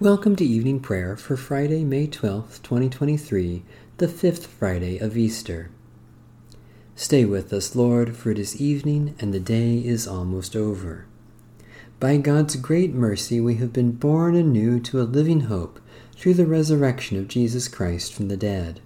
Welcome to evening prayer for Friday, May 12th, 2023, the fifth Friday of Easter. Stay with us, Lord, for it is evening and the day is almost over. By God's great mercy, we have been born anew to a living hope through the resurrection of Jesus Christ from the dead.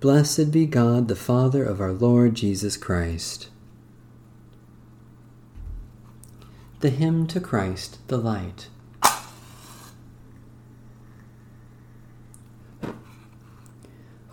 Blessed be God, the Father of our Lord Jesus Christ. The Hymn to Christ, the Light.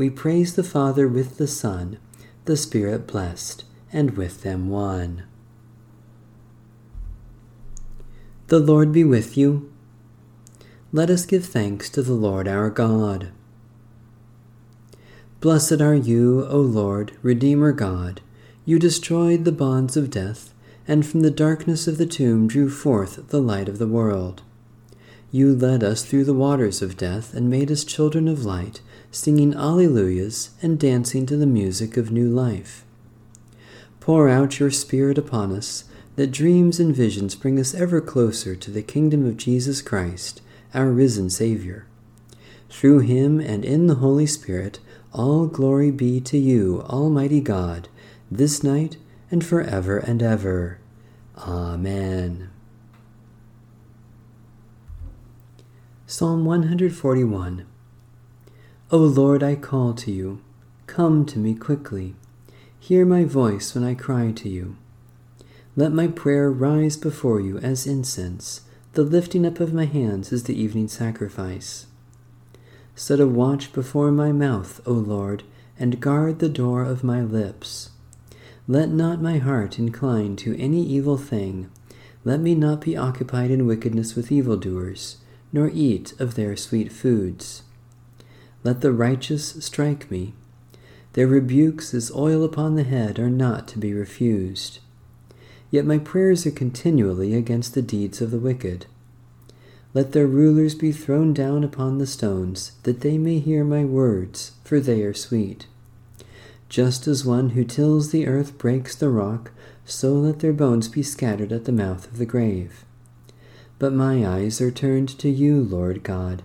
we praise the Father with the Son, the Spirit blessed, and with them one. The Lord be with you. Let us give thanks to the Lord our God. Blessed are you, O Lord, Redeemer God. You destroyed the bonds of death, and from the darkness of the tomb drew forth the light of the world. You led us through the waters of death and made us children of light singing Alleluias and dancing to the music of new life. Pour out your Spirit upon us, that dreams and visions bring us ever closer to the kingdom of Jesus Christ, our risen Savior. Through him and in the Holy Spirit, all glory be to you, Almighty God, this night and forever and ever. Amen. Psalm 141 O Lord, I call to you. Come to me quickly. Hear my voice when I cry to you. Let my prayer rise before you as incense. The lifting up of my hands is the evening sacrifice. Set a watch before my mouth, O Lord, and guard the door of my lips. Let not my heart incline to any evil thing. Let me not be occupied in wickedness with evildoers, nor eat of their sweet foods. Let the righteous strike me. Their rebukes as oil upon the head are not to be refused. Yet my prayers are continually against the deeds of the wicked. Let their rulers be thrown down upon the stones, that they may hear my words, for they are sweet. Just as one who tills the earth breaks the rock, so let their bones be scattered at the mouth of the grave. But my eyes are turned to you, Lord God.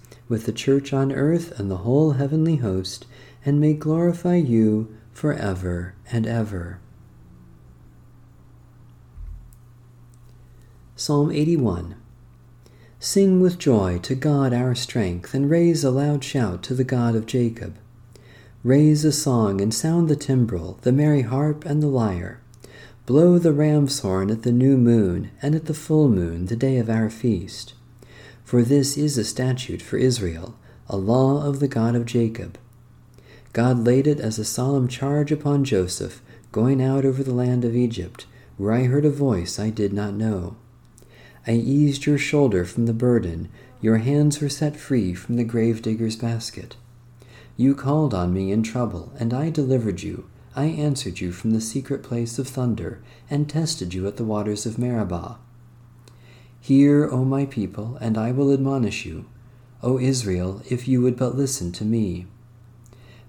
with the church on earth and the whole heavenly host, and may glorify you for ever and ever. Psalm 81 Sing with joy to God our strength, and raise a loud shout to the God of Jacob. Raise a song and sound the timbrel, the merry harp, and the lyre. Blow the ram's horn at the new moon, and at the full moon, the day of our feast. For this is a statute for Israel, a law of the God of Jacob. God laid it as a solemn charge upon Joseph, going out over the land of Egypt, where I heard a voice I did not know. I eased your shoulder from the burden, your hands were set free from the gravedigger's basket. You called on me in trouble, and I delivered you. I answered you from the secret place of thunder, and tested you at the waters of Meribah. Hear, O my people, and I will admonish you. O Israel, if you would but listen to me.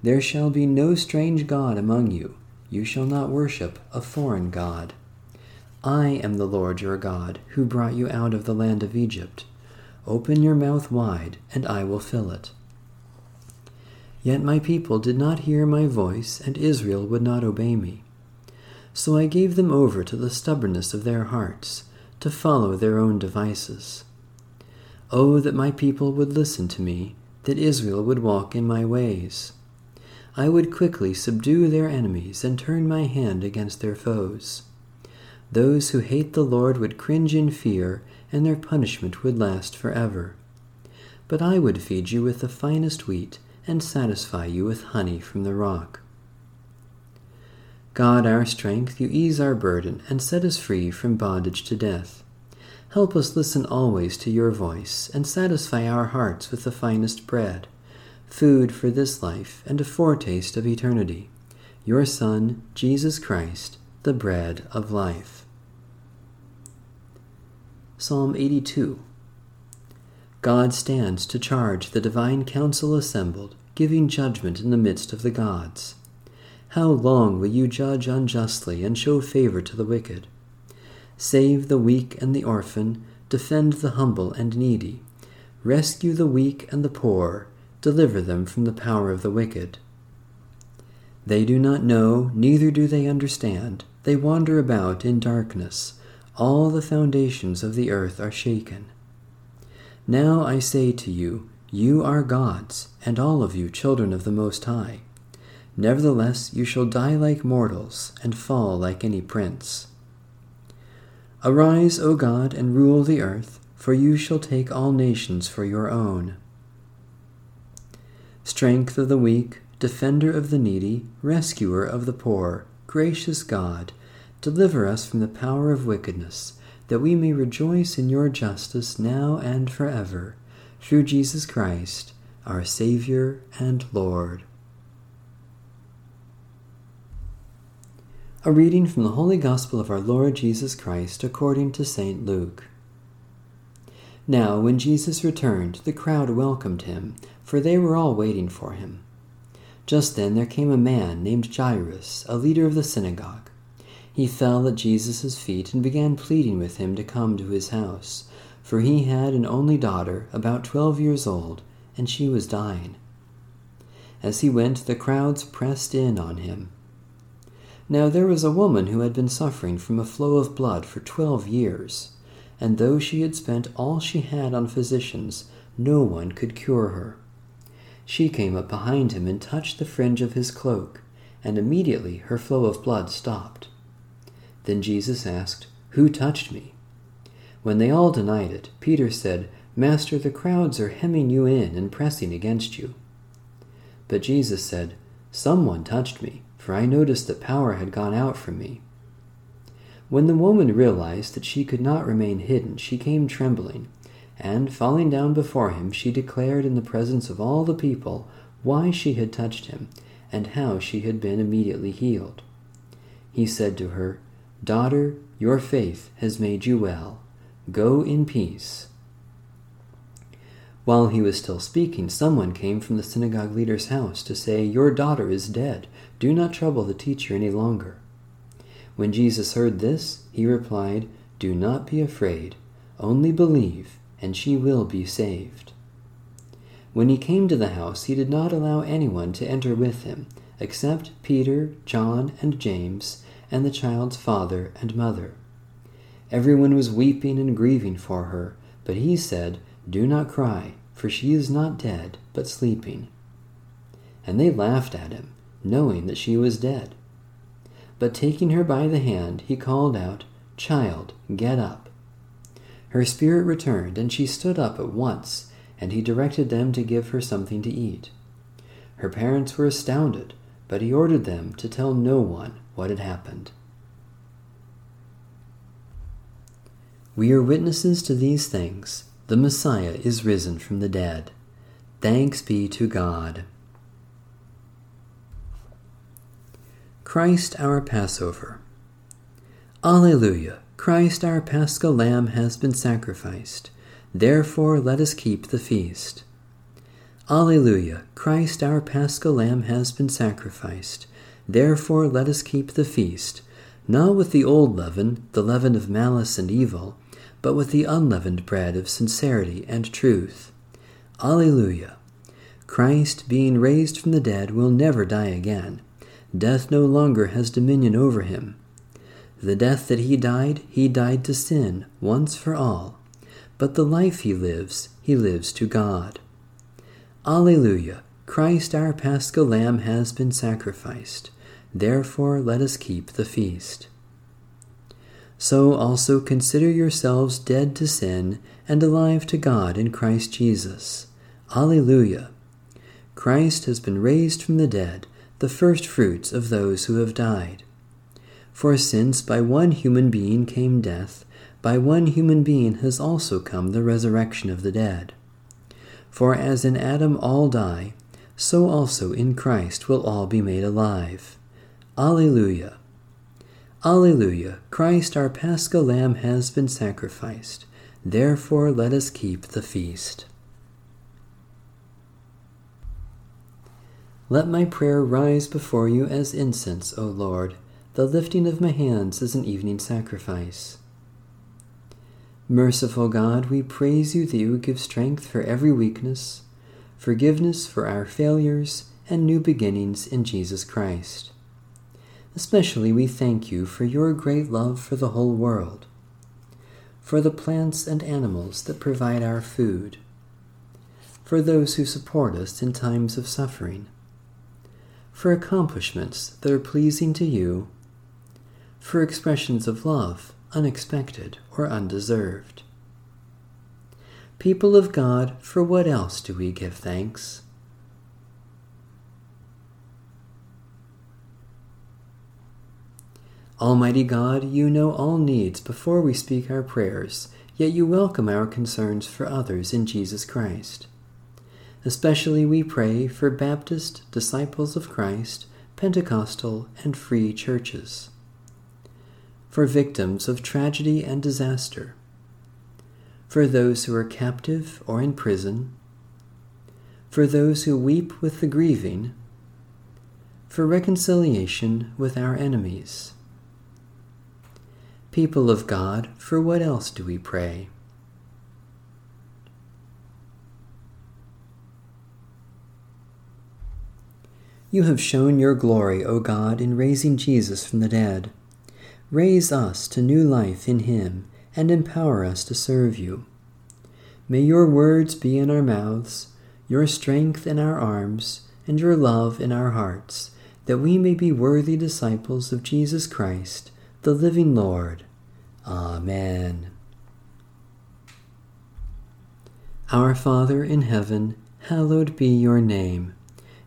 There shall be no strange God among you. You shall not worship a foreign God. I am the Lord your God, who brought you out of the land of Egypt. Open your mouth wide, and I will fill it. Yet my people did not hear my voice, and Israel would not obey me. So I gave them over to the stubbornness of their hearts to follow their own devices. Oh, that my people would listen to me, that Israel would walk in my ways. I would quickly subdue their enemies and turn my hand against their foes. Those who hate the Lord would cringe in fear, and their punishment would last forever. But I would feed you with the finest wheat and satisfy you with honey from the rock. God, our strength, you ease our burden and set us free from bondage to death. Help us listen always to your voice and satisfy our hearts with the finest bread, food for this life and a foretaste of eternity. Your Son, Jesus Christ, the bread of life. Psalm 82 God stands to charge the divine council assembled, giving judgment in the midst of the gods. How long will you judge unjustly and show favor to the wicked? Save the weak and the orphan, defend the humble and needy, rescue the weak and the poor, deliver them from the power of the wicked. They do not know, neither do they understand. They wander about in darkness. All the foundations of the earth are shaken. Now I say to you, you are gods, and all of you children of the Most High. Nevertheless, you shall die like mortals, and fall like any prince. Arise, O God, and rule the earth, for you shall take all nations for your own. Strength of the weak, defender of the needy, rescuer of the poor, gracious God, deliver us from the power of wickedness that we may rejoice in your justice now and forever, through Jesus Christ, our Savior and Lord. A reading from the Holy Gospel of our Lord Jesus Christ according to St. Luke. Now, when Jesus returned, the crowd welcomed him, for they were all waiting for him. Just then there came a man named Jairus, a leader of the synagogue. He fell at Jesus' feet and began pleading with him to come to his house, for he had an only daughter, about twelve years old, and she was dying. As he went, the crowds pressed in on him. Now there was a woman who had been suffering from a flow of blood for twelve years, and though she had spent all she had on physicians, no one could cure her. She came up behind him and touched the fringe of his cloak, and immediately her flow of blood stopped. Then Jesus asked, Who touched me? When they all denied it, Peter said, Master, the crowds are hemming you in and pressing against you. But Jesus said, Someone touched me, for I noticed that power had gone out from me. When the woman realized that she could not remain hidden, she came trembling, and falling down before him, she declared in the presence of all the people why she had touched him, and how she had been immediately healed. He said to her, Daughter, your faith has made you well. Go in peace. While he was still speaking, someone came from the synagogue leader's house to say, Your daughter is dead. Do not trouble the teacher any longer. When Jesus heard this, he replied, Do not be afraid. Only believe, and she will be saved. When he came to the house, he did not allow anyone to enter with him, except Peter, John, and James and the child's father and mother. Everyone was weeping and grieving for her, but he said, Do not cry, for she is not dead, but sleeping. And they laughed at him, knowing that she was dead. But taking her by the hand, he called out, Child, get up. Her spirit returned, and she stood up at once, and he directed them to give her something to eat. Her parents were astounded, but he ordered them to tell no one what had happened. We are witnesses to these things. The Messiah is risen from the dead. Thanks be to God. Christ our Passover. Alleluia! Christ our paschal lamb has been sacrificed. Therefore let us keep the feast. Alleluia! Christ our paschal lamb has been sacrificed. Therefore let us keep the feast, not with the old leaven, the leaven of malice and evil, but with the unleavened bread of sincerity and truth. Alleluia! Christ, being raised from the dead, will never die again. Death no longer has dominion over him. The death that he died, he died to sin, once for all. But the life he lives, he lives to God. Alleluia! Christ our paschal lamb has been sacrificed. Therefore let us keep the feast. So also consider yourselves dead to sin and alive to God in Christ Jesus. Alleluia. Christ has been raised from the dead, the first fruits of those who have died. For since by one human being came death, by one human being has also come the resurrection of the dead. For as in Adam all die, so also in Christ will all be made alive. Alleluia. Alleluia. Christ our paschal lamb has been sacrificed. Therefore let us keep the feast. Let my prayer rise before you as incense, O Lord. The lifting of my hands is an evening sacrifice. Merciful God, we praise you that you give strength for every weakness, forgiveness for our failures, and new beginnings in Jesus Christ. Especially we thank you for your great love for the whole world, for the plants and animals that provide our food, for those who support us in times of suffering for accomplishments that are pleasing to you, for expressions of love unexpected or undeserved. People of God, for what else do we give thanks? Almighty God, you know all needs before we speak our prayers, yet you welcome our concerns for others in Jesus Christ. Especially we pray for Baptist, Disciples of Christ, Pentecostal, and free churches. For victims of tragedy and disaster. For those who are captive or in prison. For those who weep with the grieving. For reconciliation with our enemies. People of God, for what else do we pray? You have shown your glory, O God, in raising Jesus from the dead. Raise us to new life in him and empower us to serve you. May your words be in our mouths, your strength in our arms, and your love in our hearts, that we may be worthy disciples of Jesus Christ, the living Lord. Amen. Our Father in heaven, hallowed be your name.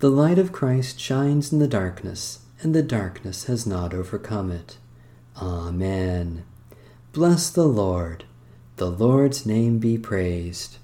The light of Christ shines in the darkness, and the darkness has not overcome it. Amen. Bless the Lord. The Lord's name be praised.